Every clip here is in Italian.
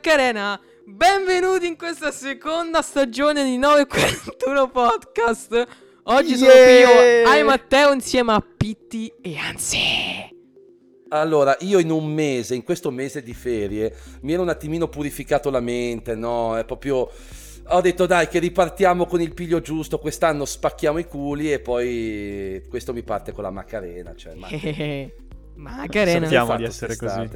Macarena, benvenuti in questa seconda stagione di 941 Podcast. Oggi sono qui io, Ai Matteo, insieme a Pitti e Anzi. Allora, io in un mese, in questo mese di ferie, mi ero un attimino purificato la mente, no? È proprio... Ho detto dai che ripartiamo con il piglio giusto, quest'anno spacchiamo i culi e poi questo mi parte con la Macarena. Cioè, ma... Macarena. Sentiamo di essere così.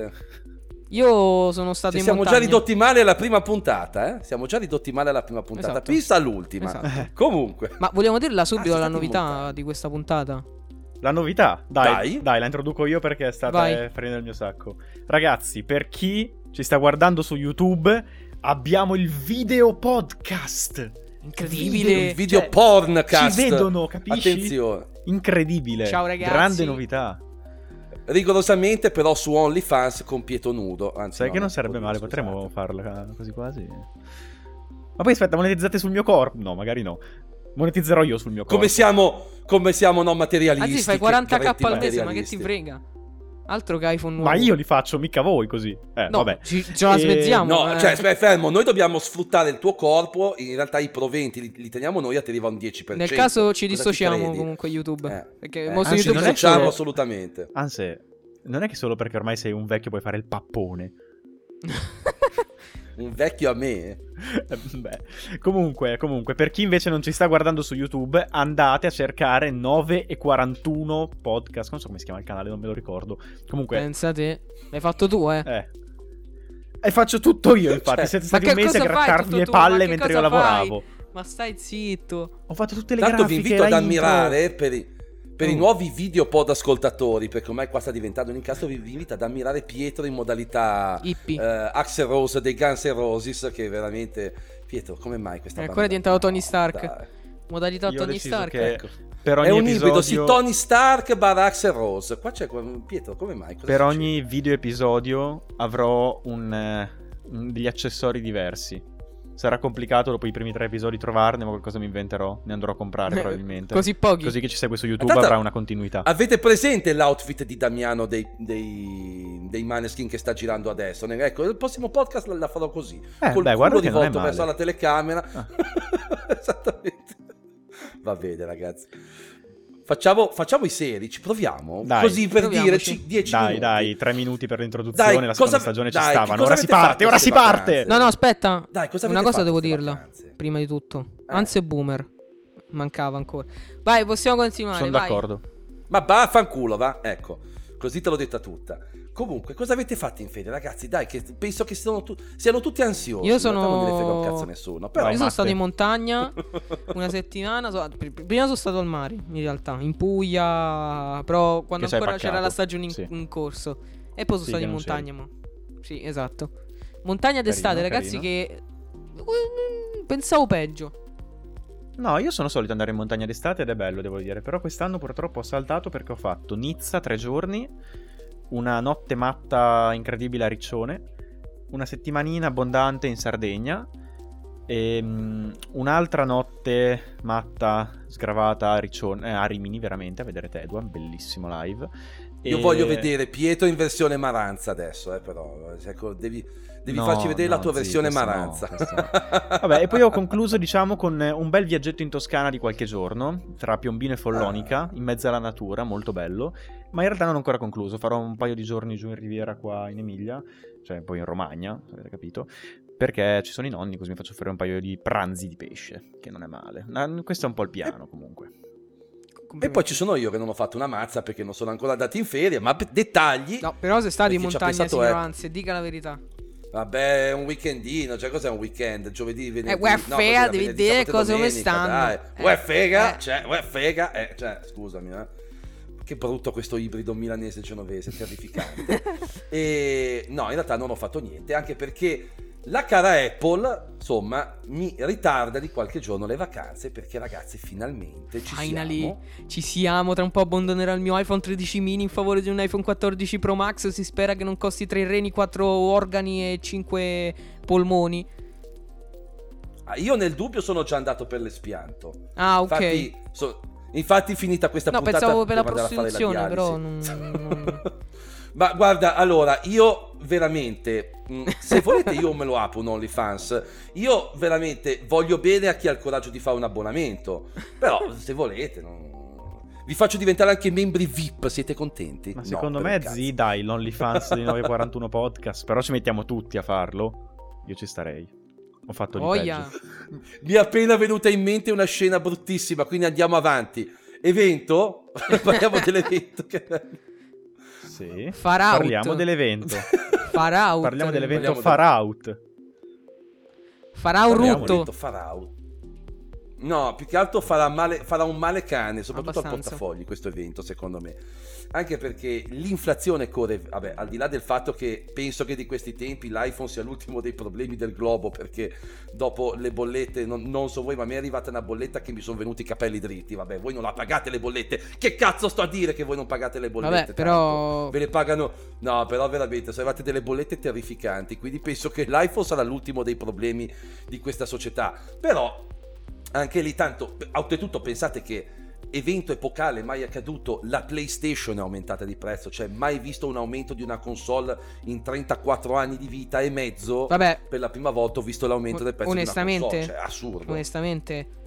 Io sono stato Ci in siamo montagna. già ridotti male alla prima puntata, eh? Siamo già ridotti male alla prima puntata. Esatto. Pista all'ultima. Esatto. Comunque. Ma vogliamo dirla subito Ah, la novità di questa puntata? La novità, dai, Dai. dai, la introduco io perché è stata eh, farina del mio sacco. Ragazzi, per chi ci sta guardando su YouTube, abbiamo il video podcast. Incredibile. Il video Cioè, porncast. Ci vedono, capisci? Attenzione. Incredibile. Ciao, ragazzi. Grande novità. Rigorosamente però su OnlyFans con Pieto nudo. Anzi, Sai no, che non no, sarebbe male, scusate. potremmo farla così quasi. Ma poi aspetta, monetizzate sul mio corpo? No, magari no. Monetizzerò io sul mio corpo. Come siamo, come siamo no materialisti. Anzi, fai che 40k gretti al mese, ma che ti frega? Altro che iPhone nuovo. Ma io li faccio, mica voi così. Eh, No, vabbè. ci- ce la E- smezziamo. No, eh. cioè, aspetta, fermo, noi dobbiamo sfruttare il tuo corpo, in realtà i proventi li, li teniamo noi, a te arriva un 10%. Nel caso ci dissociamo comunque YouTube. Eh, Perché eh, anzi, ci YouTube non dissociamo solo- assolutamente. Anzi, non è che solo perché ormai sei un vecchio puoi fare il pappone. Un vecchio a me. Eh, Beh, comunque, comunque, per chi invece non ci sta guardando su YouTube, andate a cercare 9 e 41 podcast. Non so come si chiama il canale, non me lo ricordo. Comunque, Pensa te. L'hai fatto tu, eh. eh. E faccio tutto io, infatti. Cioè, Siete stati un che mese a fai grattarvi le palle mentre io cosa lavoravo. Ma stai zitto. Ho fatto tutte le Tanto vi grafiche, invito ad la intro. ammirare per, i, per i Oh. nuovi video pod ascoltatori, perché ormai qua sta diventando un incasso, vi, vi invito ad ammirare Pietro in modalità Hippie. eh, Axel Rose dei Guns N' Roses, che veramente... Pietro, come mai questa È banda? ancora diventato Tony No, Stark. dai. Modalità Io Tony Stark. che Ecco. per ogni È un episodio... ibrido, sì, Tony Stark barra Axel Rose. Qua c'è Pietro, come mai? Cosa Per succede? ogni video episodio avrò un, eh, un- degli accessori diversi. Sarà complicato dopo i primi tre episodi trovarne, ma qualcosa mi inventerò. Ne andrò a comprare probabilmente. Così pochi. Così che ci segue su YouTube avrà una continuità. Avete presente l'outfit di Damiano dei, dei, dei Maneskin che sta girando adesso? Ecco, il prossimo podcast la, la farò così. Eh, Col beh, culo rivolto verso la telecamera. Ah. Esattamente. Va bene, ragazzi. Facciamo, facciamo i seri, ci proviamo? Dai. Così per Proviamoci. dire 10 Dai, minuti. dai, tre minuti per l'introduzione. Dai, la seconda cosa- stagione ci dai, che stavano. Ora si parte, ora si parte. No, no, aspetta. Dai, cosa Una cosa devo dirla. vacanze? Prima di tutto. Eh. Anzi, boomer. Mancava ancora. Vai, possiamo continuare. Sono vai. d'accordo. Ma vaffanculo, va? Ecco, così te l'ho detta tutta. Comunque, cosa avete fatto in ferie, ragazzi? Dai, che penso che siano, tu- siano tutti ansiosi. Io sono- Non ne frega un cazzo a nessuno. Però... Io sono Matte. stato in montagna una settimana. so- pr- pr- prima sono stato al mare, in realtà, in Puglia. Però quando Che ancora c'era la stagione in, sì. in corso. E poi sono Sì, stato in montagna. Ma... Sì, esatto. Montagna d'estate, Carino, ragazzi, che. Mm, Pensavo peggio. No, io sono solito andare in montagna d'estate ed è bello, devo dire. Però quest'anno purtroppo ho saltato perché ho fatto Nizza tre giorni, una notte matta incredibile a Riccione, una settimanina abbondante in Sardegna e mm, un'altra notte matta sgravata a Riccione, eh, a Rimini veramente, a vedere Teduan, bellissimo live. Io E- voglio vedere Pietro in versione Maranza adesso, eh, però. Ecco, devi devi No, farci vedere la no, tua zii, versione Maranza. no. Vabbè, e poi ho concluso, diciamo, con un bel viaggetto in Toscana di qualche giorno, tra Piombino e Follonica, in mezzo alla natura, molto bello. Ma in realtà non ho ancora concluso, farò un paio di giorni giù in Riviera qua in Emilia, cioè poi in Romagna, se avete capito, perché ci sono i nonni, così mi faccio fare un paio di pranzi di pesce, che non è male. Ma questo è un po' il piano, comunque. E poi ci sono io che non ho fatto una mazza perché non sono ancora andati in ferie, ma dettagli. No, però se ci ha montagna, signor eh. Anzi, dica la verità. Vabbè, è un weekendino, cioè cos'è un weekend? Giovedì, venerdì. Eh, uè, no, la devi venerdì, dire cose come domenica, stanno. Dai. Eh, Uè, frega, eh. cioè, uè, frega, eh, cioè, scusami, eh. Che brutto questo ibrido milanese genovese, terrificante. e no, in realtà non ho fatto niente, anche perché la cara Apple, insomma, mi ritarda di qualche giorno le vacanze perché ragazzi, finalmente ci Finally, siamo. ci siamo. Tra un po' abbandonerò il mio iPhone 13 mini in favore di un iPhone 14 Pro Max. Si spera che non costi 3 reni, 4 organi e 5 polmoni. Ah, Io nel dubbio sono già andato per l'espianto. Ah, ok. Infatti, so- infatti finita questa No, puntata pensavo per la prostituzione, però dialisi. non- Ma guarda, allora, io veramente, se volete io me lo apro un OnlyFans. Io veramente voglio bene a chi ha il coraggio di fare un abbonamento. Però, se volete, non- vi faccio diventare anche membri VIP, siete contenti? Ma No, secondo per me, zi, dai, l'OnlyFans di 941 Podcast. Però ci mettiamo tutti a farlo. Io ci starei. Ho fatto di Oia. peggio. Mi è appena venuta in mente una scena bruttissima, quindi andiamo avanti. Evento? Parliamo dell'evento. Che... Sì. Parliamo dell'evento. Far out. Parliamo dell'evento Parliamo Far Out. Far out Parliamo rutto. Farà out. No, più che altro farà, male- farà un male cane, soprattutto al portafogli questo evento, secondo me. Anche perché l'inflazione corre, vabbè, al di là del fatto che penso che di questi tempi l'iPhone sia l'ultimo dei problemi del globo, perché dopo le bollette, non, non so voi, ma mi è arrivata una bolletta che mi sono venuti i capelli dritti, vabbè, voi non la pagate le bollette, che cazzo sto a dire che voi non pagate le bollette? Vabbè, però- Ve le pagano, no, però veramente, sono arrivate delle bollette terrificanti, quindi penso che l'iPhone sarà l'ultimo dei problemi di questa società, però anche lì tanto oltretutto pensate che evento epocale mai accaduto la PlayStation è aumentata di prezzo cioè mai visto un aumento di una console in 34 anni di vita e mezzo? Vabbè, per la prima volta ho visto l'aumento del prezzo di una console cioè assurdo. Onestamente,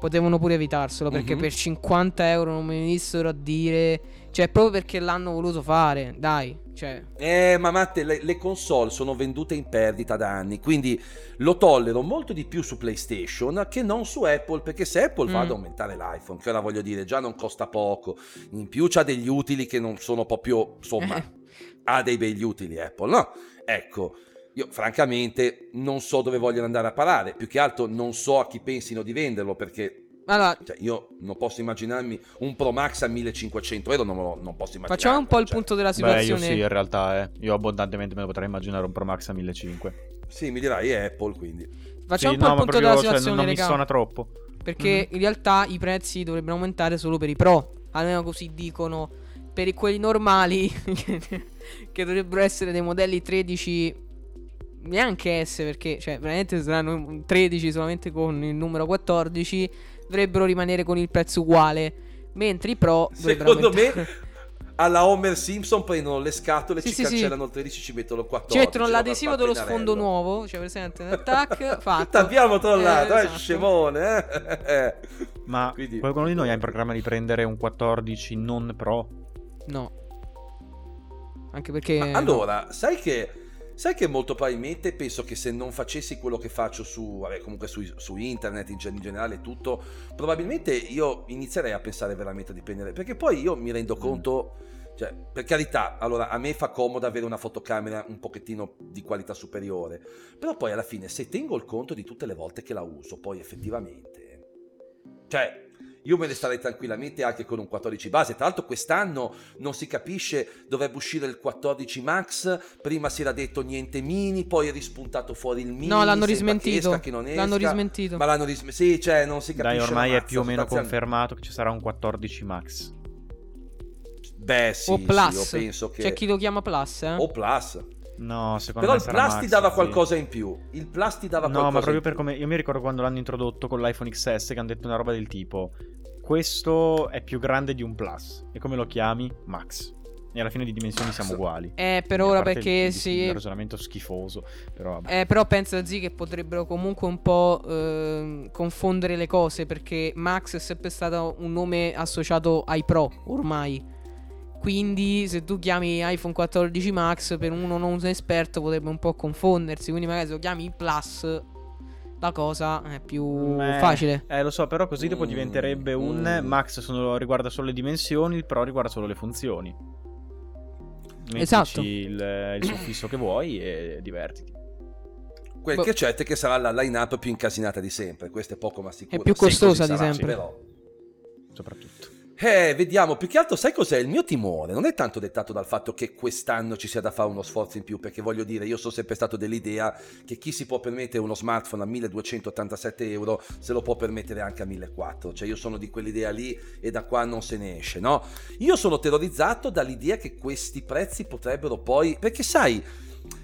potevano pure evitarselo perché Mhm. per 50 euro non mi venissero a dire. Cioè, proprio perché l'hanno voluto fare. Dai, cioè. Eh, ma Matte, le, le console sono vendute in perdita da anni, quindi lo tollero molto di più su PlayStation che non su Apple, perché se Apple va Mm. ad aumentare l'iPhone, che ora voglio dire, già non costa poco, in più c'ha degli utili che non sono proprio, insomma, Eh. ha dei begli utili Apple, no? Ecco, io francamente non so dove vogliono andare a parare, più che altro non so a chi pensino di venderlo, perché Allora, cioè, io non posso immaginarmi un Pro Max a 1500 euro, non, lo- non posso immaginare. facciamo un po' il cioè. punto della Beh, io situazione. sì, in realtà, eh. Io abbondantemente me lo potrei immaginare un Pro Max a 1500. Sì, mi dirai è Apple, quindi. Facciamo Sì, un po' no, il punto proprio, della cioè, situazione, non mi suona troppo. Perché in realtà i prezzi dovrebbero aumentare solo per i pro. Almeno così dicono. Per i- quelli normali, che dovrebbero essere dei modelli 13. Neanche S, perché cioè, veramente saranno 13 solamente con il numero 14. Dovrebbero rimanere con il prezzo uguale. Mentre i pro Secondo me alla Homer Simpson prendono le scatole, Sì, ci sì, cancellano il 13, ci mettono il 14. Ci mettono l'adesivo dello sfondo nuovo. Cioè, presente nell'attack. Fatto. T'abbiamo trollato, eh, esatto. scemone. eh. Ma Quindi- qualcuno di noi ha in programma di prendere un 14 non Pro? No. Anche perché. Ma no. allora, sai che, sai che molto probabilmente penso che se non facessi quello che faccio su, vabbè, comunque su, su internet in, gen- in generale tutto, probabilmente io inizierei a pensare veramente di prendere, perché poi io mi rendo conto, cioè, per carità, allora a me fa comodo avere una fotocamera un pochettino di qualità superiore, però poi alla fine se tengo il conto di tutte le volte che la uso, poi effettivamente, cioè... Io me ne starei tranquillamente anche con un 14 base. Tra l'altro, quest'anno non si capisce, dovrebbe uscire il 14 Max. Prima si era detto niente mini, poi è rispuntato fuori il mini. No, l'hanno rismentito. esca, che non L'hanno esca. rismentito. Ma l'hanno rismentito. Sì, cioè, non si capisce. Dai, ormai una è più o mazza, meno confermato che ci sarà un 14 Max. Beh, sì, o sì, Plus. io penso che. C'è chi lo chiama Plus, eh? O Plus. No, secondo Però me il sarà Plus ti Max, dava sì. qualcosa in più. Il Plus ti dava No, qualcosa ma proprio in per più. come. Io mi ricordo quando l'hanno introdotto con l'iPhone XS che hanno detto una roba del tipo: Questo è più grande di un Plus. E come lo chiami? Max. E alla fine di dimensioni siamo uguali. Eh, per ora perché il, il, sì. il ragionamento schifoso. Però vabbè. Eh, però pensa Zi che potrebbero comunque un po' ehm, confondere le cose perché Max è sempre stato un nome associato ai Pro ormai. Quindi se tu chiami iPhone 14 Max per uno non esperto potrebbe un po' confondersi. Quindi magari se lo chiami Plus la cosa è più Eh, facile. Eh, lo so, però così dopo Mm, diventerebbe un mm. Max sono- riguarda solo le dimensioni, il Pro riguarda solo le funzioni. Mettici Esatto. il, il suffisso che vuoi e divertiti. Quel Boh. che c'è è che sarà la line-up più incasinata di sempre. Questo è poco ma sicuro. È più costosa di sarà, sempre. Però. Soprattutto. Eh, vediamo, più che altro sai cos'è? Il mio timore non è tanto dettato dal fatto che quest'anno ci sia da fare uno sforzo in più, perché voglio dire, io sono sempre stato dell'idea che chi si può permettere uno smartphone a 1287 euro se lo può permettere anche a 1400, cioè io sono di quell'idea lì e da qua non se ne esce, no? Io sono terrorizzato dall'idea che questi prezzi potrebbero poi, perché sai,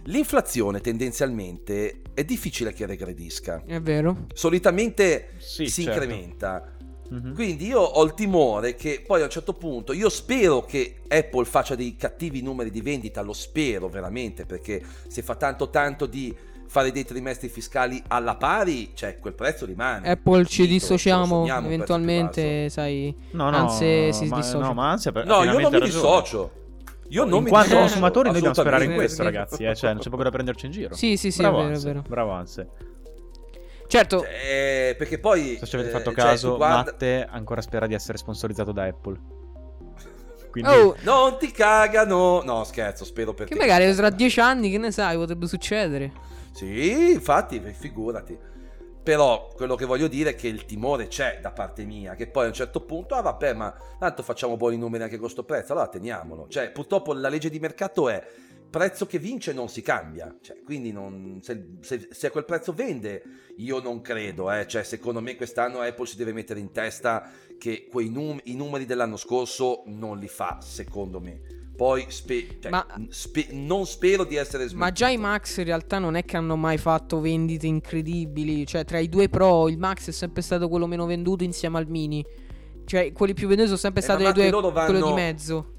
l'inflazione tendenzialmente è difficile che regredisca, È vero. solitamente Sì, si certo. incrementa. Mhm. Quindi io ho il timore che poi a un certo punto, io spero che Apple faccia dei cattivi numeri di vendita, lo spero veramente, perché se fa tanto tanto di fare dei trimestri fiscali alla pari, cioè quel prezzo rimane. Apple ci dissociamo eventualmente, sai. No, no, Anzi, si ma, dissocia. no, ma anzi, basso. No, io non mi ragione. dissocio. Io non in mi quanto consumatori noi dobbiamo sperare in questo, ragazzi. Eh? Cioè, non c'è poco da prenderci in giro. Sì, sì, sì, bravo è vero, è Anse, vero. Bravo Anse. Certo, Eh, perché poi... Se ci avete eh, fatto cioè, caso, tu guarda- Matte ancora spera di essere sponsorizzato da Apple. Quindi, oh, Non ti cagano! No, scherzo, spero per che magari tra dieci anni, che ne sai, potrebbe succedere. Sì, infatti, figurati. Però quello che voglio dire è che il timore c'è da parte mia, che poi a un certo punto, ah vabbè, ma tanto facciamo buoni numeri anche con sto prezzo, allora teniamolo. Cioè, purtroppo la legge di mercato è prezzo che vince non si cambia. Cioè, quindi non- se, se- se a quel prezzo vende, io non credo. Eh. Cioè, secondo me quest'anno Apple si deve mettere in testa che quei num- i numeri dell'anno scorso non li fa, secondo me. Poi spe- cioè, Ma- spe- non spero di essere smentito. Ma già i Max in realtà non è che hanno mai fatto vendite incredibili. Cioè, tra i due Pro, il Max è sempre stato quello meno venduto insieme al Mini. Cioè, quelli più venduti sono sempre Eh, stati le due, vanno- quello di mezzo.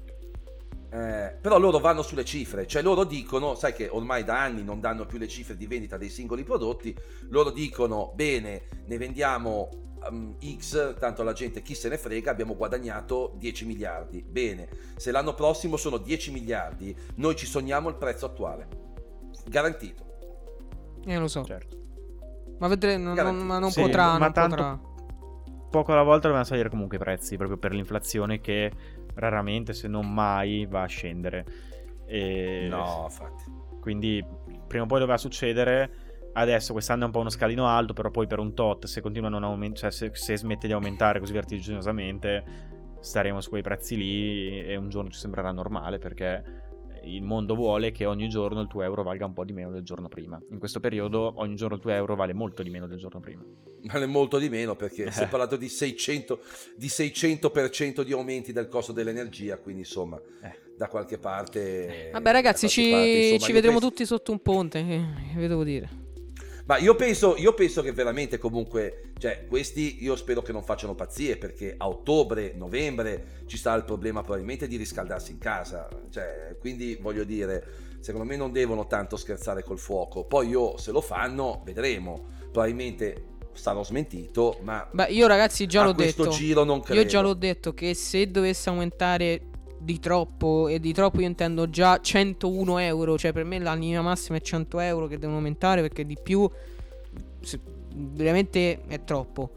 Eh, però loro vanno sulle cifre, cioè loro dicono, sai che ormai da anni non danno più le cifre di vendita dei singoli prodotti, loro dicono bene, ne vendiamo um, X, tanto la gente chi se ne frega, abbiamo guadagnato 10 miliardi, bene, se l'anno prossimo sono 10 miliardi, noi ci sogniamo il prezzo attuale, garantito. Eh, lo so. certo. Ma vedremo, non, non- ma non Sì, potrà, ma non tanto- potrà. Poco alla volta dobbiamo salire comunque i prezzi, proprio per l'inflazione che raramente, se non mai, va a scendere. E No, infatti. Quindi prima o poi doveva succedere. Adesso quest'anno è un po' uno scalino alto, però poi per un tot, se continua a non aumentare, cioè se, se smette di aumentare così vertiginosamente, staremo su quei prezzi lì e un giorno ci sembrerà normale perché il mondo vuole che ogni giorno il tuo euro valga un po' di meno del giorno prima. In questo periodo ogni giorno il tuo euro vale molto di meno del giorno prima. Vale molto di meno perché si è Eh. parlato di 600, di 600% di aumenti del costo dell'energia, quindi insomma Eh. da qualche parte... Vabbè, ragazzi, ci, parte, insomma, ci vedremo penso- tutti sotto un ponte. Che, che vi devo dire? Ma io penso, io penso che veramente comunque, cioè questi io spero che non facciano pazzie perché a ottobre, novembre ci sarà il problema probabilmente di riscaldarsi in casa, cioè quindi voglio dire, secondo me non devono tanto scherzare col fuoco, poi io se lo fanno vedremo, probabilmente sarò smentito, ma Beh, io ragazzi già a l'ho questo detto. giro non credo. Io già l'ho detto che se dovesse aumentare di troppo, e di troppo io intendo già 101 euro, cioè per me la linea massima è 100 euro che devono aumentare perché di più se- veramente è troppo.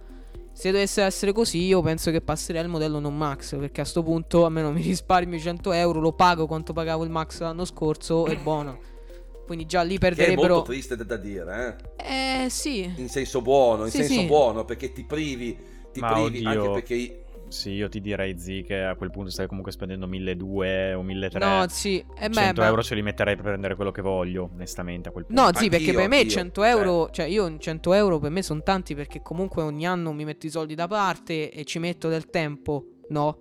Se dovesse essere così, io penso che passerei al modello non max. Perché a sto punto almeno mi risparmio 100 euro, lo pago quanto pagavo il max l'anno scorso, è buono. Quindi già lì Che è perderebbero. molto triste da dire, eh? Eh sì. in senso buono, in Sì, senso sì. buono, perché ti privi, ti Ma privi oddio. anche perché Sì, io ti direi Zi che a quel punto stai comunque spendendo 1200 o 1300. No, sì. Eh, beh, 100 ma- euro ce li metterei per prendere quello che voglio, onestamente, a quel punto. No, sì, perché per me anch'io, 100 euro, cioè io 100 euro per me sono tanti perché comunque ogni anno mi metto i soldi da parte e ci metto del tempo, no?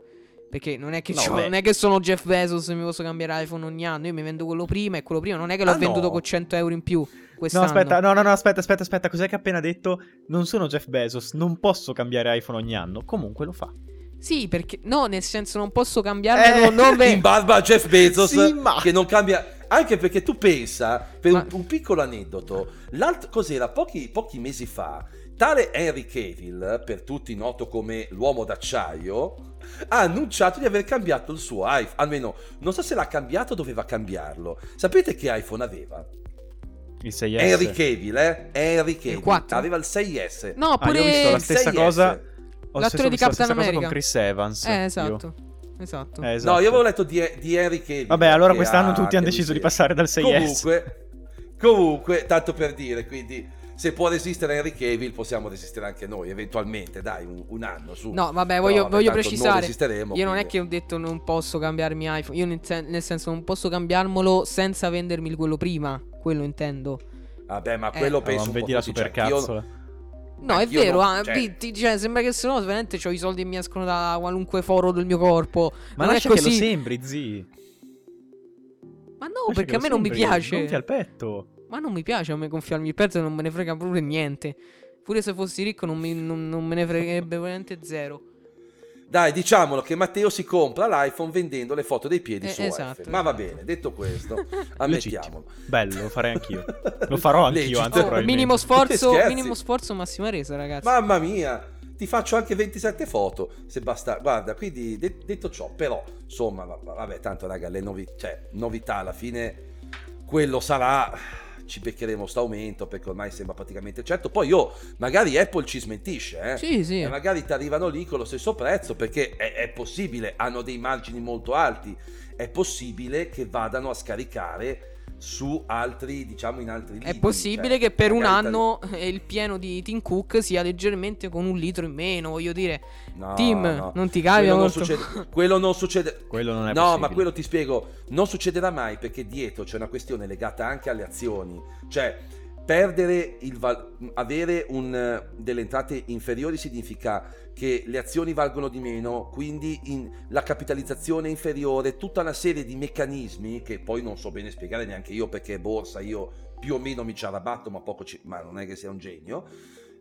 Perché non è che, No, beh. non è che sono Jeff Bezos e mi posso cambiare iPhone ogni anno, io mi vendo quello prima e quello prima non è che l'ho Ah, venduto no. con 100 euro in più No, quest'anno. aspetta, no, no, no, aspetta, aspetta, aspetta, cos'è che ha appena detto? Non sono Jeff Bezos, non posso cambiare iPhone ogni anno, comunque lo fa. Sì, perché no, nel senso non posso cambiarlo, Eh, non ve- in barba a Jeff Bezos Sì, ma- che non cambia anche perché tu pensa per Ma- un, un piccolo aneddoto l'altro cos'era pochi, pochi mesi fa tale Henry Cavill per tutti noto come l'uomo d'acciaio ha annunciato di aver cambiato il suo iPhone almeno non so se l'ha cambiato o doveva cambiarlo sapete che iPhone aveva? Il 6S. Henry Cavill eh? Henry Cavill 4? aveva il 6S No, Ah, pure io ho visto la il stessa 6S. cosa. Ho L'attore di cosa America. con Chris Evans. Eh, io. esatto. Esatto. Eh, esatto. no io avevo letto di, di Henry Cavill Vabbè, allora quest'anno ha- tutti hanno deciso di passare dal 6S. Comunque, comunque, tanto per dire, quindi se può resistere Henry Cavill possiamo resistere anche noi, eventualmente, dai, un, un anno su. No, vabbè, Però, voglio, vabbè, voglio non precisare. resisteremo, io non è quindi- che ho detto non posso cambiarmi iPhone. Io nel, sen- nel senso non posso cambiarmelo senza vendermi il quello prima. Quello intendo. Vabbè, ma Eh. quello No, penso non un vedi la cioè, supercazzola. No, è Anch'io vero. non- ah, cioè- cioè, sembra che se no veramente ho i soldi che mi escono da qualunque foro del mio corpo. Ma non è lascia che lo così. sembri, zi. Ma no, Lascia perché a me lo non mi sembri, piace. Gonfi al petto. Ma non mi piace a me gonfiarmi il petto e non me ne frega proprio niente. Pure se fossi ricco non, mi- non- non me ne fregherebbe veramente zero. Dai, diciamolo che Matteo si compra l'iPhone vendendo le foto dei piedi Eh, su esatto, iPhone. Ma va esatto. bene, detto questo, ammettiamolo. Bello, lo farei anch'io. Lo farò anch'io, anzi, Oh, minimo sforzo, minimo sforzo, massima resa, ragazzi. Mamma mia, ti faccio anche 27 foto se basta. Guarda, quindi de- detto ciò, però, insomma, va- va- vabbè, tanto raga, le novi- cioè, novità alla fine quello sarà ci beccheremo sto aumento perché ormai sembra praticamente certo. Poi io magari Apple ci smentisce, eh. Sì, sì. E magari ti arrivano lì con lo stesso prezzo perché è, è possibile, hanno dei margini molto alti, è possibile che vadano a scaricare su altri, diciamo in altri È lidi, possibile cioè, che per un anno eh, il pieno di Tim Cook sia leggermente con un litro in meno, voglio dire. No, Tim, no. non ti cambia quello non, molto. succede, quello non succede. Quello non è no, possibile. ma quello ti spiego, non succederà mai perché dietro c'è una questione legata anche alle azioni. Cioè, perdere il val- avere un, delle entrate inferiori significa che le azioni valgono di meno, quindi in- la capitalizzazione è inferiore, tutta una serie di meccanismi che poi non so bene spiegare neanche io perché borsa io più o meno mi ci arrabatto, ma poco ci- ma non è che sia un genio.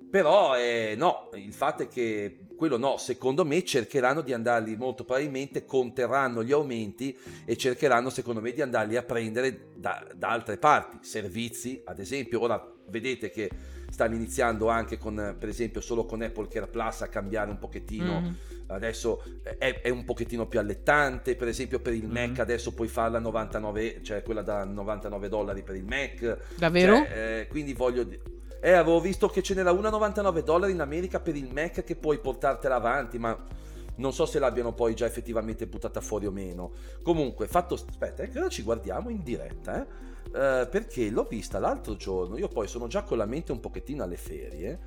Però eh, no, il fatto è che quello no, secondo me cercheranno di andarli molto probabilmente conterranno gli aumenti e cercheranno secondo me di andarli a prendere da, da altre parti, servizi ad esempio, ora vedete che stanno iniziando anche con per esempio solo con Apple Care Plus a cambiare un pochettino Mhm. adesso è, è un pochettino più allettante per esempio per il Mhm. Mac adesso puoi farla a 99 cioè quella da 99 dollari per il Mac Davvero? cioè, eh, quindi voglio. Eh, avevo visto che ce n'era una a 99 dollari in America per il Mac che puoi portartela avanti, ma non so se l'abbiano poi già effettivamente buttata fuori o meno. Comunque, fatto. Aspetta, eh, che ora ci guardiamo in diretta, eh. Eh, perché l'ho vista l'altro giorno. Io poi sono già con la mente un pochettino alle ferie.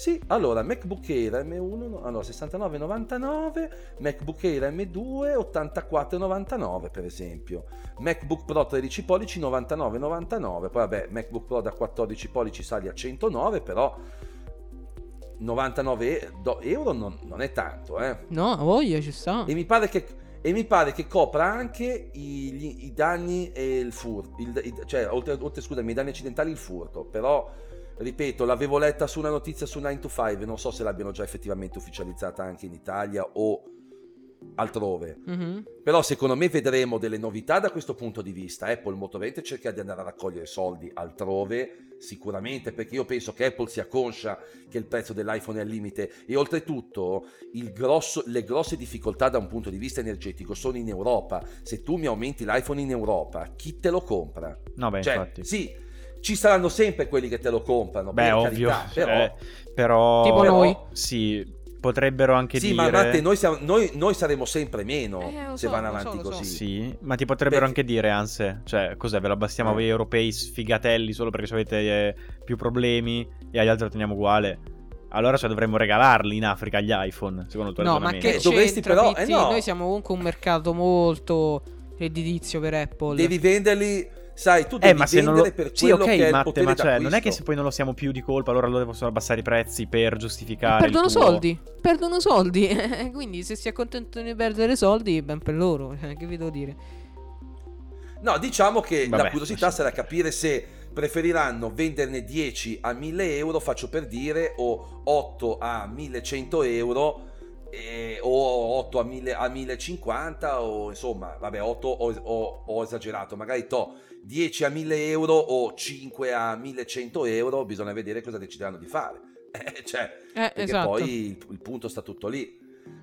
Sì, allora MacBook Air M1, no, allora 69,99, MacBook Air M2 84,99 per esempio. MacBook Pro 13 pollici 99,99. Poi vabbè, MacBook Pro da 14 pollici sali a 109, però 99 do- euro non, non è tanto, eh. No, voglia ci sta. E mi pare che, e mi pare che copra anche i, gli- i danni e il furto, il- cioè oltre, oltre scusami, i danni accidentali e il furto, però ripeto, l'avevo letta su una notizia su 9 to 5, non so se l'abbiano già effettivamente ufficializzata anche in Italia o altrove. Mhm. Però secondo me vedremo delle novità da questo punto di vista. Apple molto probabilmente cercherà di andare a raccogliere soldi altrove, sicuramente, perché io penso che Apple sia conscia che il prezzo dell'iPhone è al limite e oltretutto il grosso- le grosse difficoltà da un punto di vista energetico sono in Europa. Se tu mi aumenti l'iPhone in Europa, chi te lo compra? No, beh, cioè, infatti. sì, ci saranno sempre quelli che te lo comprano, Beh, per ovvio. carità, però... eh, però... Tipo però- noi. Sì, potrebbero anche Sì, dire... ma Matte, noi, siamo- noi- noi saremo sempre meno Eh, se so, vanno so, avanti so. così. Sì, ma ti potrebbero Perché- anche dire, anzi, cioè, cos'è, ve lo abbastiamo Eh. voi europei sfigatelli solo perché avete eh, più problemi e agli altri lo teniamo uguale? Allora cioè, dovremmo regalarli in Africa gli iPhone, secondo tuo No, ma che Eh, dovresti però- eh, no. Noi siamo comunque un mercato molto redditizio per Apple. Devi venderli, sai, tu Eh, devi ma se non lo... per Sì, quello ok, che Matte, ma cioè, non è che se poi non lo siamo più di colpa, allora loro possono abbassare i prezzi per giustificare perdono tuo... soldi. Perdono soldi. Quindi se si accontentano di perdere soldi, ben per loro. eh, Che vi devo dire? No, diciamo che Vabbè, la curiosità lascia- sarà capire se preferiranno venderne 10 a 1000 euro, faccio per dire, o 8 a 1100 euro. Eh, o 8 a, 1000 a 1050 o insomma vabbè 8 ho, ho- ho esagerato magari to 10 a 1000 euro o 5 a 1100 euro bisogna vedere cosa decideranno di fare Eh, cioè Eh, perché esatto. poi il, il punto sta tutto lì.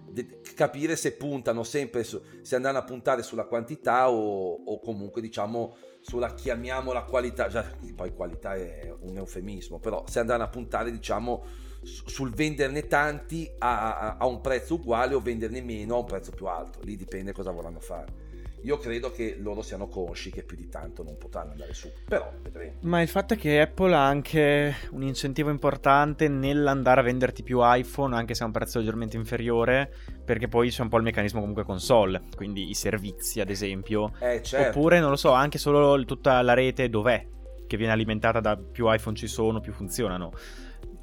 De- capire se puntano sempre su, se andranno a puntare sulla quantità o, o comunque diciamo sulla chiamiamola qualità, già, poi qualità è un eufemismo, però se andranno a puntare diciamo sul venderne tanti a, a- un prezzo uguale o venderne meno a un prezzo più alto, lì dipende cosa vorranno fare. Io credo che loro siano consci che più di tanto non potranno andare su, però vedremo. Ma il fatto è che Apple ha anche un incentivo importante nell'andare a venderti più iPhone, anche se a un prezzo leggermente inferiore, perché poi c'è un po' il meccanismo comunque console, quindi i servizi ad esempio. Eh certo. Oppure, non lo so, anche solo tutta la rete dov'è, che viene alimentata da più iPhone ci sono, più funzionano.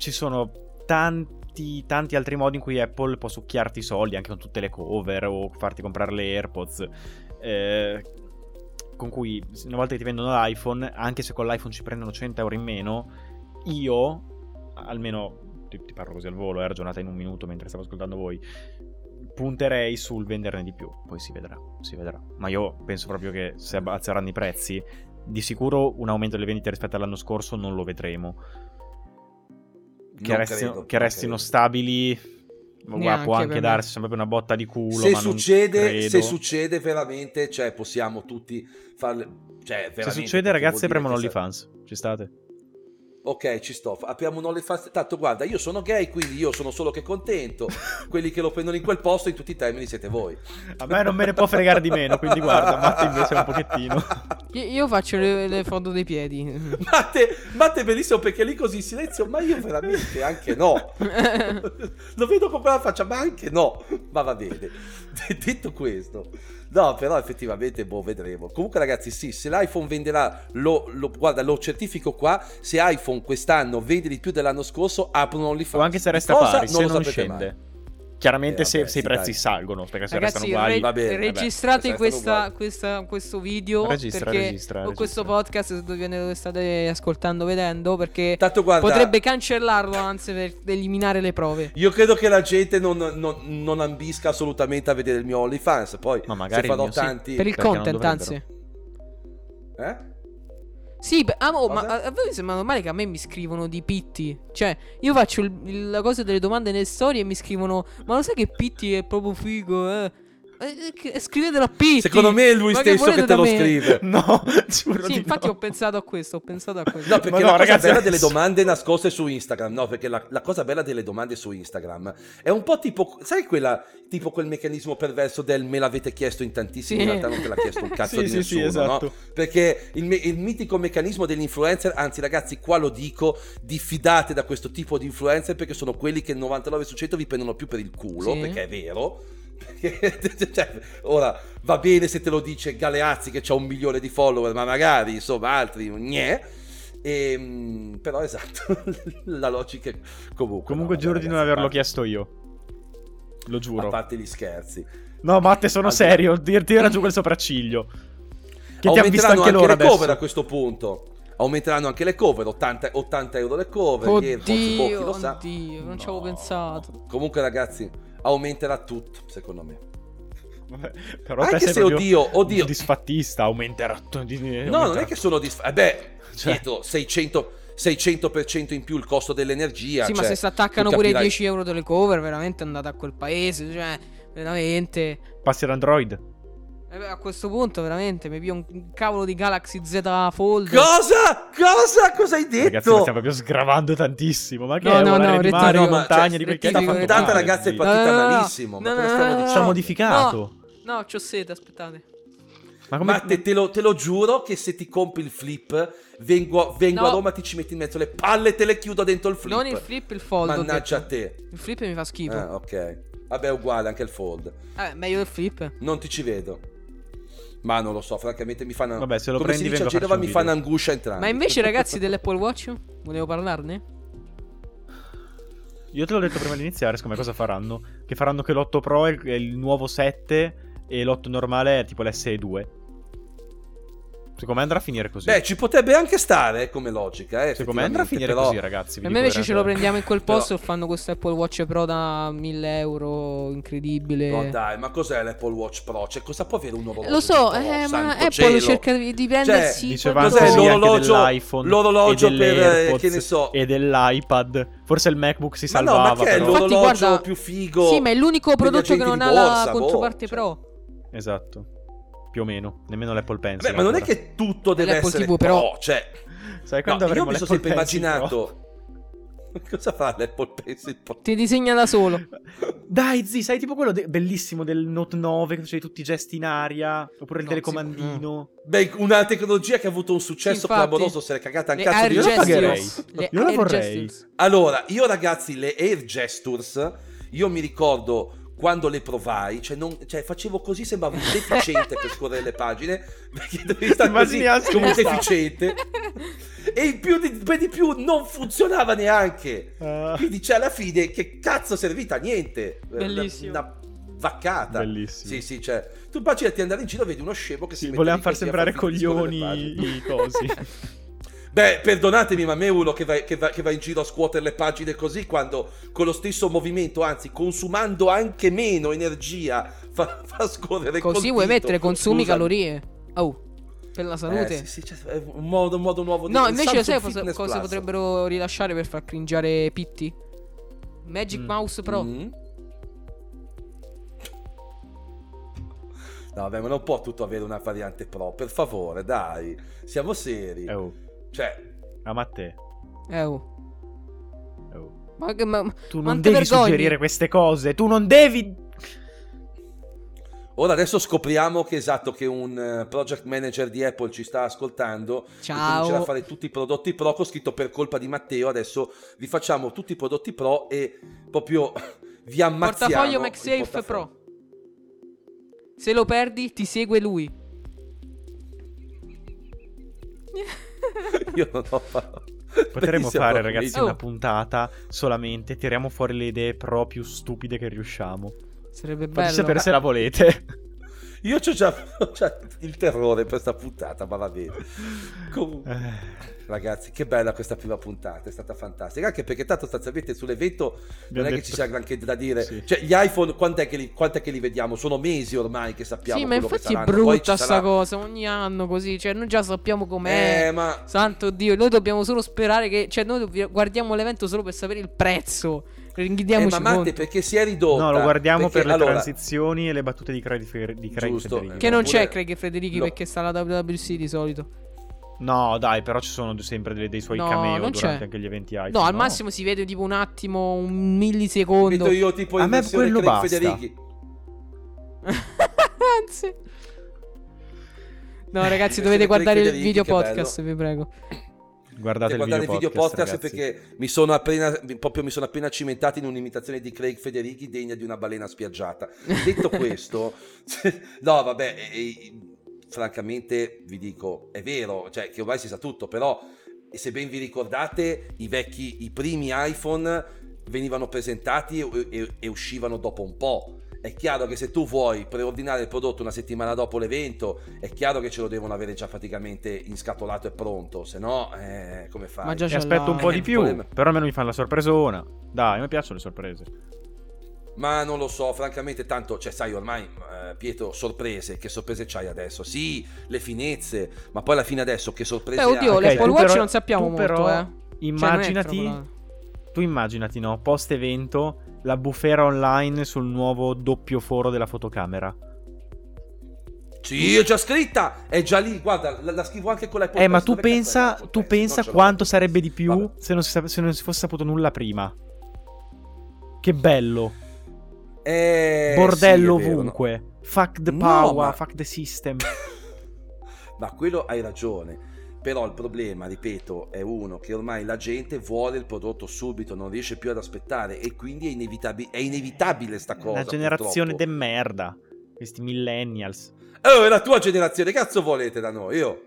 Ci sono tanti, tanti altri modi in cui Apple può succhiarti i soldi, anche con tutte le cover o farti comprare le AirPods. eh, con cui una volta che ti vendono l'iPhone, anche se con l'iPhone ci prendono 100 euro in meno, io, almeno ti, ti parlo così al volo, è ragionata in un minuto mentre stavo ascoltando voi. Punterei sul venderne di più, poi si vedrà, si vedrà. Ma io penso proprio che se alzeranno i prezzi, di sicuro un aumento delle vendite rispetto all'anno scorso non lo vedremo. Che restino, credo, che restino stabili, ma guarda, può anche darsi sempre una botta di culo. se ma non succede, credo. se succede veramente, cioè possiamo tutti farle. Cioè, Se succede, ragazzi, sa- l'OnlyFans. Ci state? Ok, ci sto. Apriamo un OnlyFans. Tanto guarda, io sono gay, quindi io sono solo che contento. Quelli che lo prendono in quel posto, in tutti i termini, siete voi. A me non me ne può fregare di meno, quindi guarda, Matte invece un pochettino. Io, io faccio le, le foto dei piedi. Matte, Matte è bellissimo perché lì così in silenzio, ma io veramente anche no. Lo vedo con quella faccia, ma anche no. Ma va bene. Detto questo, no, però effettivamente, boh, vedremo. Comunque, ragazzi, sì, se l'iPhone venderà, lo, lo- guarda, lo certifico qua. Se iPhone quest'anno vende di più dell'anno scorso, aprono OnlyFans. O anche se resta cosa? pari, se lo non scende. mai. Chiaramente Eh, se, vabbè, se i sì, prezzi dai. salgono, perché se Ragazzi, restano uguali... re- va bene, registrate vabbè, questa, questa- questo video Registra, perché registra, o questo registra. podcast dove ne state ascoltando vedendo perché Tanto guarda, potrebbe cancellarlo anzi per eliminare le prove. Io credo che la gente non, non- non ambisca assolutamente a vedere il mio OnlyFans. Poi, Ma magari se farò mio sì. tanti. Per il content, anzi. Eh? Sì, beh, ah, oh, ma a, a voi sembra normale che a me mi scrivono di Pitti? Cioè, io faccio il- il- la cosa delle domande nelle storie e mi scrivono Ma lo sai che Pitti è proprio figo, eh? Eh, che- scrivetelo a Pitti! Secondo me è lui Ma stesso che te lo me? scrive. No, giuro Sì, di infatti no. ho pensato a questo, ho pensato a questo. No, perché Ma no, la cosa ragazzi, bella adesso- delle domande nascoste su Instagram, no, perché la, la cosa bella delle domande su Instagram è un po' tipo, sai quella, tipo quel meccanismo perverso del me l'avete chiesto in tantissimi, Sì. in realtà non te l'ha chiesto un cazzo Sì, di sì, sì, nessuno, esatto. no? Perché il, me- il mitico meccanismo dell'influencer, anzi ragazzi, qua lo dico, diffidate da questo tipo di influencer perché sono quelli che il 99 su 100 vi prendono più per il culo, Sì. perché è vero. Cioè, ora va bene se te lo dice Galeazzi che ha un milione di follower, ma magari insomma altri, gnè. Ehm, però esatto, la logica è comunque. Comunque no, giuro vabbè, di non ragazzi, averlo a parte- chiesto io. Lo A giuro. parte gli scherzi. No, Matte, sono Al- serio. Ti tira giù quel sopracciglio. Che ti ha visto Aumenteranno anche loro le cover a questo punto. Aumenteranno anche le cover, 80, 80 euro le cover. gli Airpods, chi Oddio, lo sa. oddio, non ci avevo No. pensato. Comunque ragazzi, aumenterà tutto, secondo me. Vabbè, Però Anche te sei se, oddio, oddio. disfattista, aumenterà. t- di- No, aumenterà. non è che sono disf- eh beh, Cioè- dietro 600, 600% in più il costo dell'energia. Sì, ma cioè, se si attaccano pure i capirai- 10 euro delle cover, veramente andate a quel paese. Cioè, veramente. Passi all'Android. Eh beh, a questo punto, veramente, mi pio un cavolo di Galaxy Z Fold. Cosa? Cosa? Cosa hai detto? Ragazzi, la stiamo proprio sgravando tantissimo. Ma che No, è? no, no, di mare, No, ma montagne, cioè, di quel che puntata, parli? ragazzi, è partita No, no, no, no. malissimo. Ma No, cosa no, no, no? Ci ha no. modificato. No, c'ho sete, aspettate. Ma come... Ma te, lo, te lo giuro che se ti compri il flip, vengo, vengo No. a Roma, ti ci metti in mezzo le palle e te le chiudo dentro il flip. Non il flip, il fold. Mannaggia a te. Il flip mi fa schifo. Ah, ok. Vabbè, è uguale anche il fold. Eh, meglio del flip. Non ti ci vedo. Ma non lo so, francamente mi fa una... Vabbè, se lo come prendi, si dice a Genova mi un fa video. un'angoscia entrambi. Ma invece, ragazzi, dell'Apple Watch, volevo parlarne? Io te l'ho detto prima di iniziare, secondo me cosa faranno? Che faranno che l'8 Pro è il, nuovo 7 e l'8 normale è tipo l'SE 2. Secondo me andrà a finire così. Beh, ci potrebbe anche stare come logica, eh, secondo me andrà a finire effettivamente, così, ragazzi. Per me invece ce lo prendiamo in quel Però- posto e fanno questo Apple Watch Pro da 1000 euro, incredibile. però- No, dai, ma cos'è l'Apple Watch Pro? Cioè, cosa può avere un orologio? Lo so, Pro? eh, ma Apple cielo. cerca di prendersi Dicevano Cos'è l'orologio- dell'iPhone l'orologio e per, eh, AirPods che ne so. e dell'iPad. Forse il MacBook si Ma no, salvava. ma che è però. l'orologio Infatti, guarda- più figo? Sì, ma è l'unico prodotto che non ha la boh, controparte cioè. Pro. Esatto. Più o meno. Nemmeno l'Apple Pencil. Beh, ma non è che tutto deve L'Apple essere TV, però- Pro, cioè... Sai No, quando io avremo mi sono sempre Pencil Pro? immaginato... Cosa fa l'Apple Pencil Pro? Ti disegna da solo. Dai, zi, sai tipo quello de- bellissimo del Note 9 che facevi tutti i gesti in aria? Oppure il No, telecomandino? Beh, una tecnologia che ha avuto un successo Sì, infatti. clamoroso, se l'è cagata Le cazzo di io la pagherei. Le Io la vorrei. Gestures. Allora, io ragazzi, le Air Gestures, io mi ricordo quando le provai, cioè, non- cioè, facevo così, sembravo un deficiente per scorrere le pagine, perché dovevi stare così come un deficiente. e in più di, per di più non funzionava neanche. Ah, Quindi, cioè, alla fine, che cazzo è servita? Niente. Bellissimo. Una, una vaccata. Bellissimo. Sì, sì, cioè, tu immaginati andare in giro, vedi uno scemo che si sì, mette volevano lì far sembrare coglioni i cosi. Beh, perdonatemi, ma a me uno che va, che, va, che va, in giro a scuotere le pagine così, quando con lo stesso movimento, anzi consumando anche meno energia, fa, fa scorrere Così vuoi mettere consumi Scusami. calorie? Oh, per la salute? Eh, sì, sì, cioè, è un modo, un modo nuovo di No, invece sai cosa, cosa potrebbero rilasciare per far cringiare Pitti? Magic mm. Mouse Pro. Mm. No, vabbè, ma non può tutto avere una variante Pro, per favore, dai, siamo seri. Oh. Cioè... Ah, ma te. Eh, oh. Ma, ma, tu non devi vergogni. suggerire queste cose, tu non devi... Ora adesso scopriamo che esatto che un uh, project manager di Apple ci sta ascoltando Ciao. e comincerà a fare tutti i prodotti pro ho scritto per colpa di Matteo adesso vi facciamo tutti i prodotti pro e proprio vi ammazziamo portafoglio MagSafe Pro se lo perdi ti segue lui io non ho fatto Potremmo fare, ragazzi, una oh. puntata solamente tiriamo fuori le idee pro più stupide che riusciamo. Sarebbe bello. Fateci sapere se la volete. Io ho già, ho già, il terrore per questa puntata, ma va bene. Comunque, eh. ragazzi, che bella questa prima puntata, è stata fantastica. Anche perché tanto sostanzialmente sull'evento non è detto... che ci sia granché da dire. Sì. Cioè, gli iPhone, quant'è che, li, quant'è che li vediamo? Sono mesi ormai che sappiamo. Sì, ma infatti è brutta sta sarà... cosa, ogni anno così. Cioè, noi già sappiamo com'è. Eh, ma... Santo Dio, noi dobbiamo solo sperare che... Cioè, noi guardiamo l'evento solo per sapere il prezzo. Ringhidiamoci eh, ma Matte, perché si è ridotta. No, lo guardiamo perché, per le allora... transizioni e le battute di Craig, Fer- di Craig Giusto, Federighi. Che non pure... c'è Craig Federighi no. perché sta alla WWC di solito. No, dai, però ci sono sempre dei, dei suoi no, cameo durante c'è. anche gli eventi iPhone. No, al massimo si vede tipo un attimo, un millisecondo. Vedo io tipo A me quello Craig basta. Federighi. Anzi. No, ragazzi, dovete guardare il video podcast, vi prego. Guardate, il video, il video podcast, podcast perché mi sono, appena, proprio, mi sono appena cimentato in un'imitazione di Craig Federighi degna di una balena spiaggiata. Detto questo, no, vabbè, e, francamente vi dico, è vero, cioè che ormai si sa tutto, però se ben vi ricordate, i vecchi, i primi iPhone venivano presentati e, e, e uscivano dopo un po' è chiaro che se tu vuoi preordinare il prodotto una settimana dopo l'evento, è chiaro che ce lo devono avere già praticamente inscatolato e pronto, se no, eh, come fai? Ma già e aspetto un po' di più, però almeno mi fanno la sorpresona. Dai, mi piacciono le sorprese. Ma non lo so, francamente, tanto, cioè, sai, ormai, eh, Pietro, sorprese, che sorprese c'hai adesso? Sì, le finezze, ma poi alla fine adesso che sorprese Beh, oddio, hai? Okay, l'Apple Watch però, non sappiamo molto, però, eh. Immaginati, cioè, tu immaginati, no, post evento la bufera online sul nuovo doppio foro della fotocamera. Sì, è già scritta, è già lì, guarda, la, la scrivo anche con la Eh, ma tu pensa, tu pensa no, quanto sarebbe di più se non, si, se non, si, fosse saputo nulla prima. Che bello. Eh, Bordello sì, ovunque. no? Fuck the power, no, ma... fuck the system. ma quello hai ragione. Però il problema, ripeto, è uno che ormai la gente vuole il prodotto subito, non riesce più ad aspettare e quindi è, inevitabi- è inevitabile sta cosa. La generazione de merda, questi millennials. Oh, è la tua generazione, cazzo volete da noi? Io...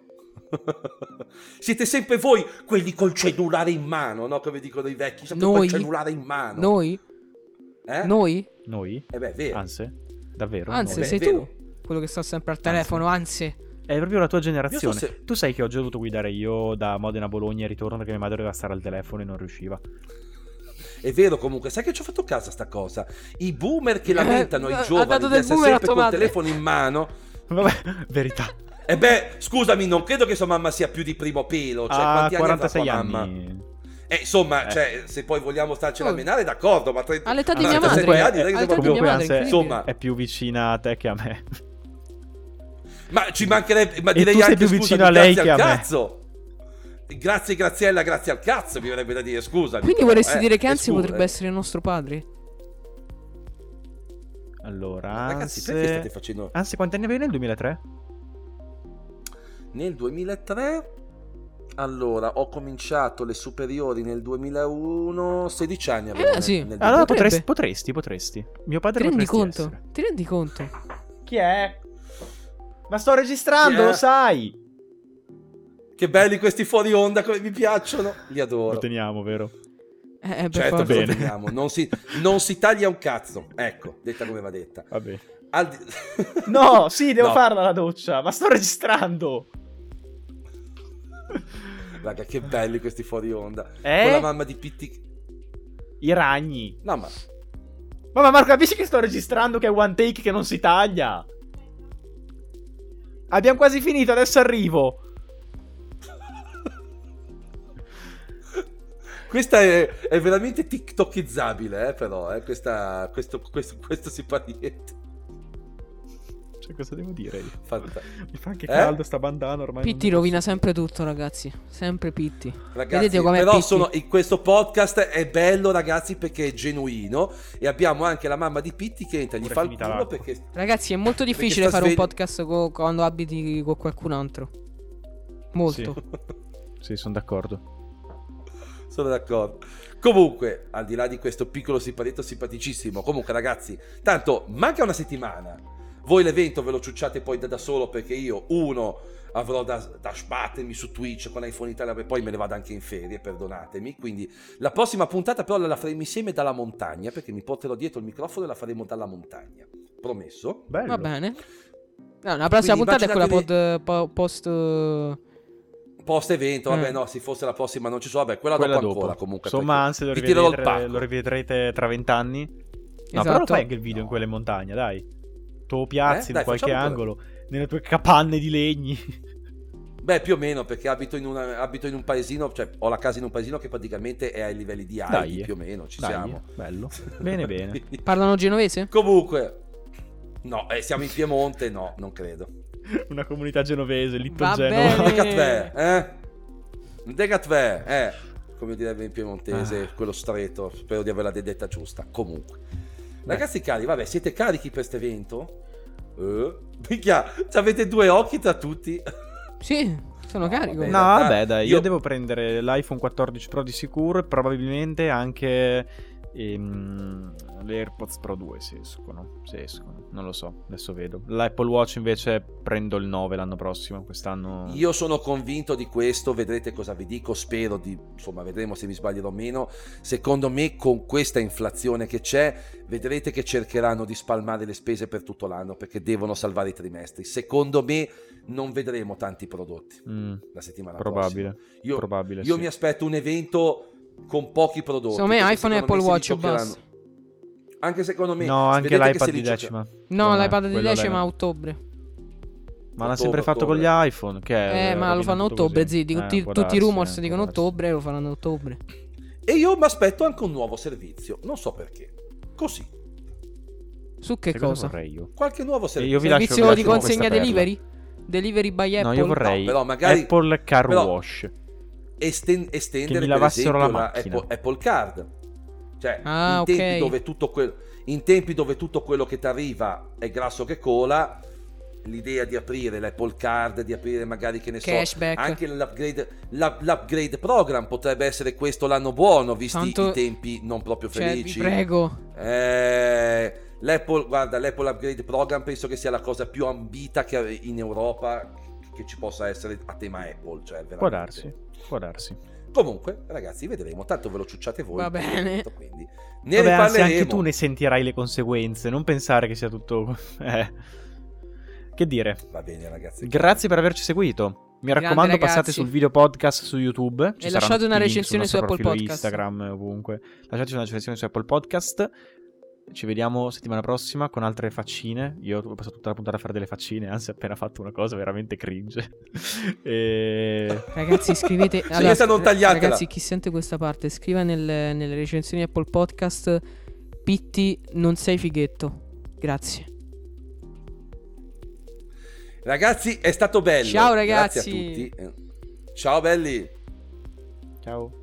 Siete sempre voi quelli col cellulare in mano, no? Come dicono i vecchi, sempre noi? col cellulare in mano. Noi? Eh? Noi? Noi? Eh beh, vero. Anzi, davvero? Anzi, sei tu quello che sta sempre al telefono, anzi. anzi. È proprio la tua generazione. Se... Tu sai che oggi ho dovuto guidare io da Modena a Bologna e ritorno perché mia madre doveva stare al telefono e non riusciva. È vero comunque, sai che ci ho fatto caso a sta cosa? I boomer che lamentano eh, i giovani di essere sempre col telefono in mano. Vabbè, verità. E eh beh, scusami, non credo che sua mamma sia più di primo pelo. Cioè, ah, quanti 46 anni, anni. Eh, insomma, eh. Cioè, se poi vogliamo starcela a menare, d'accordo, ma 30, all'età di mia madre, anni, è che proprio, madre, insomma, è più vicina a te che a me. Ma ci mancherebbe. Ma direi anche più vicino a lei che a cazzo. me. Grazie Graziella, grazie al cazzo, mi verrebbe da dire, scusa. Quindi vorresti eh, dire che anzi potrebbe essere il nostro padre? Allora, ragazzi, Anse... perché state facendo Anzi, quanti anni avevi nel 2003? Nel 2003 allora, ho cominciato le superiori nel 2001, 16 anni avevo. Eh, sì. allora potresti, potresti, potresti. Mio padre Ti rendi conto? Essere. Ti rendi conto? Chi è? Ma sto registrando, lo sai. Che belli questi fuori onda, come mi piacciono. Li adoro. Lo teniamo, vero? Eh, eh certo, lo teniamo. Non si, non si, taglia un cazzo. Ecco, detta come va detta. Vabbè. Di... no, sì, devo no. farla la doccia, ma sto registrando. Raga, che belli questi fuori onda. Eh? Con la mamma di Pitti. I ragni. No, ma Ma Marco, capisci che sto registrando che è one take che non si taglia? Abbiamo quasi finito, adesso arrivo. questa è, è veramente tiktokizzabile, eh, però, eh, questa, questo, questo, questo siparietto. Cioè, cosa devo dire? io? Fanta- Mi fa anche Eh? caldo sta bandana ormai. Pitti rovina sempre tutto, ragazzi. Sempre Pitti. Ragazzi, Vedete com'è però Pitti? sono, questo podcast è bello, ragazzi, perché è genuino. E abbiamo anche la mamma di Pitti che entra, gli fa il culo perché Ragazzi, è molto difficile fare un svegli- podcast co- quando abiti con qualcun altro. Molto. Sì, sono d'accordo. Sono d'accordo. Comunque, al di là di questo piccolo simparetto simpaticissimo, comunque ragazzi, tanto manca una settimana. Voi l'evento ve lo ciucciate poi da, da solo perché io, uno, avrò da, da sbattermi su Twitch con iPhone Italia e poi me ne vado anche in ferie, perdonatemi. Quindi la prossima puntata però la faremo insieme dalla montagna perché mi porterò dietro il microfono e la faremo dalla montagna. Promesso? Bello. Va bene. No, la prossima Quindi puntata è quella pod, po- post. eh, Post evento, vabbè Eh. no, se fosse la prossima non ci sono, vabbè, quella, Quella dopo, dopo. ancora comunque. Insomma, anzi, lo rivedrete, lo rivedrete tra vent'anni. No, però lo Esatto. fai anche il video in quelle montagne, dai. Tu lo piazzi Eh? Dai, in qualche angolo, nelle tue capanne di legni. Beh, più o meno, perché abito in, una- abito in un paesino, cioè ho la casa in un paesino che praticamente è ai livelli di Heidi, Dai. più o meno, ci Dai, siamo. bello. Bene, bene. Parlano genovese? Comunque, no, eh, siamo in Piemonte, no, non credo. Una comunità genovese, Little Va Genova. Degatve, eh? Degatve, eh? Come direbbe in piemontese, Ah. quello stretto, spero di averla detta giusta. Comunque. Ragazzi cari, vabbè, siete carichi per questo evento? Eh? Minchia, avete due occhi tra tutti? Sì, sono No, carico. vabbè. No, vabbè, dai, io... io- devo prendere l'iPhone 14 Pro di sicuro e probabilmente anche ehm, le AirPods Pro 2 se escono, se escono, non lo so, adesso vedo. L'Apple Watch invece prendo il 9 l'anno prossimo, quest'anno... Io sono convinto di questo, vedrete cosa vi dico, spero di, insomma, vedremo se mi sbaglierò o meno. Secondo me con questa inflazione che c'è, vedrete che cercheranno di spalmare le spese per tutto l'anno perché devono salvare i trimestri. Secondo me non vedremo tanti prodotti Mm, la settimana probabile, prossima. Io, probabile, io sì. mi aspetto un evento con pochi prodotti. Secondo me perché iPhone e Apple Watch basta. Anche secondo me. No, anche l'iPad di li gioca- decima. No, l'iPad di decima a ottobre. Ma l'hanno sempre fatto con gli ottobre. iPhone, che Eh, ma lo fanno a ottobre, zi. Tutti, Eh, tutti i rumors eh, dicono ottobre, lo faranno a ottobre. E io mi aspetto anche un nuovo servizio, non so perché. Così, Su che Che cosa? vorrei io? qualche nuovo servizio. io vi lascio- Servizio vi di consegna delivery? Delivery by Apple? No, io vorrei No, però magari- Apple Car però- Wash. Esten- estendere Che mi per lavassero esempio la. Apple, Apple Card. Cioè, Ah, in, tempi dove tutto quel- in tempi dove tutto quello che ti arriva è grasso che cola, l'idea di aprire l'Apple Card, di aprire magari che ne so, Cashback. anche l'upgrade, la- l'upgrade program potrebbe essere questo l'anno buono, visti Tanto- i tempi non proprio Cioè, vi felici. prego. Eh, l'Apple, guarda, l'Apple Upgrade Program penso che sia la cosa più ambita che in Europa che ci possa essere a tema Apple. Cioè, veramente. Può darsi, può darsi. Comunque, ragazzi, vedremo. Tanto ve lo ciucciate voi. Va bene. Quindi ne Vabbè, anzi, anche tu ne sentirai le conseguenze. Non pensare che sia tutto. Eh. Che dire? Va bene, ragazzi. Grazie per averci seguito. Mi Grande, raccomando, passate ragazzi. sul video podcast su YouTube. Ci E lasciate una recensione su Apple Podcast. Instagram, ovunque. Lasciateci una recensione su Apple Podcast. Ci vediamo settimana prossima con altre faccine. Io ho passato tutta la puntata a fare delle faccine, anzi, ho appena fatto una cosa veramente cringe. e... Ragazzi, scrivete. Se questa non tagliatela. Ragazzi, chi sente questa parte, scriva nel- nelle recensioni Apple Podcast. Pitti, non sei fighetto. Grazie. Ragazzi, è stato bello. Ciao, Grazie a ragazzi. tutti. Ciao belli. Ciao.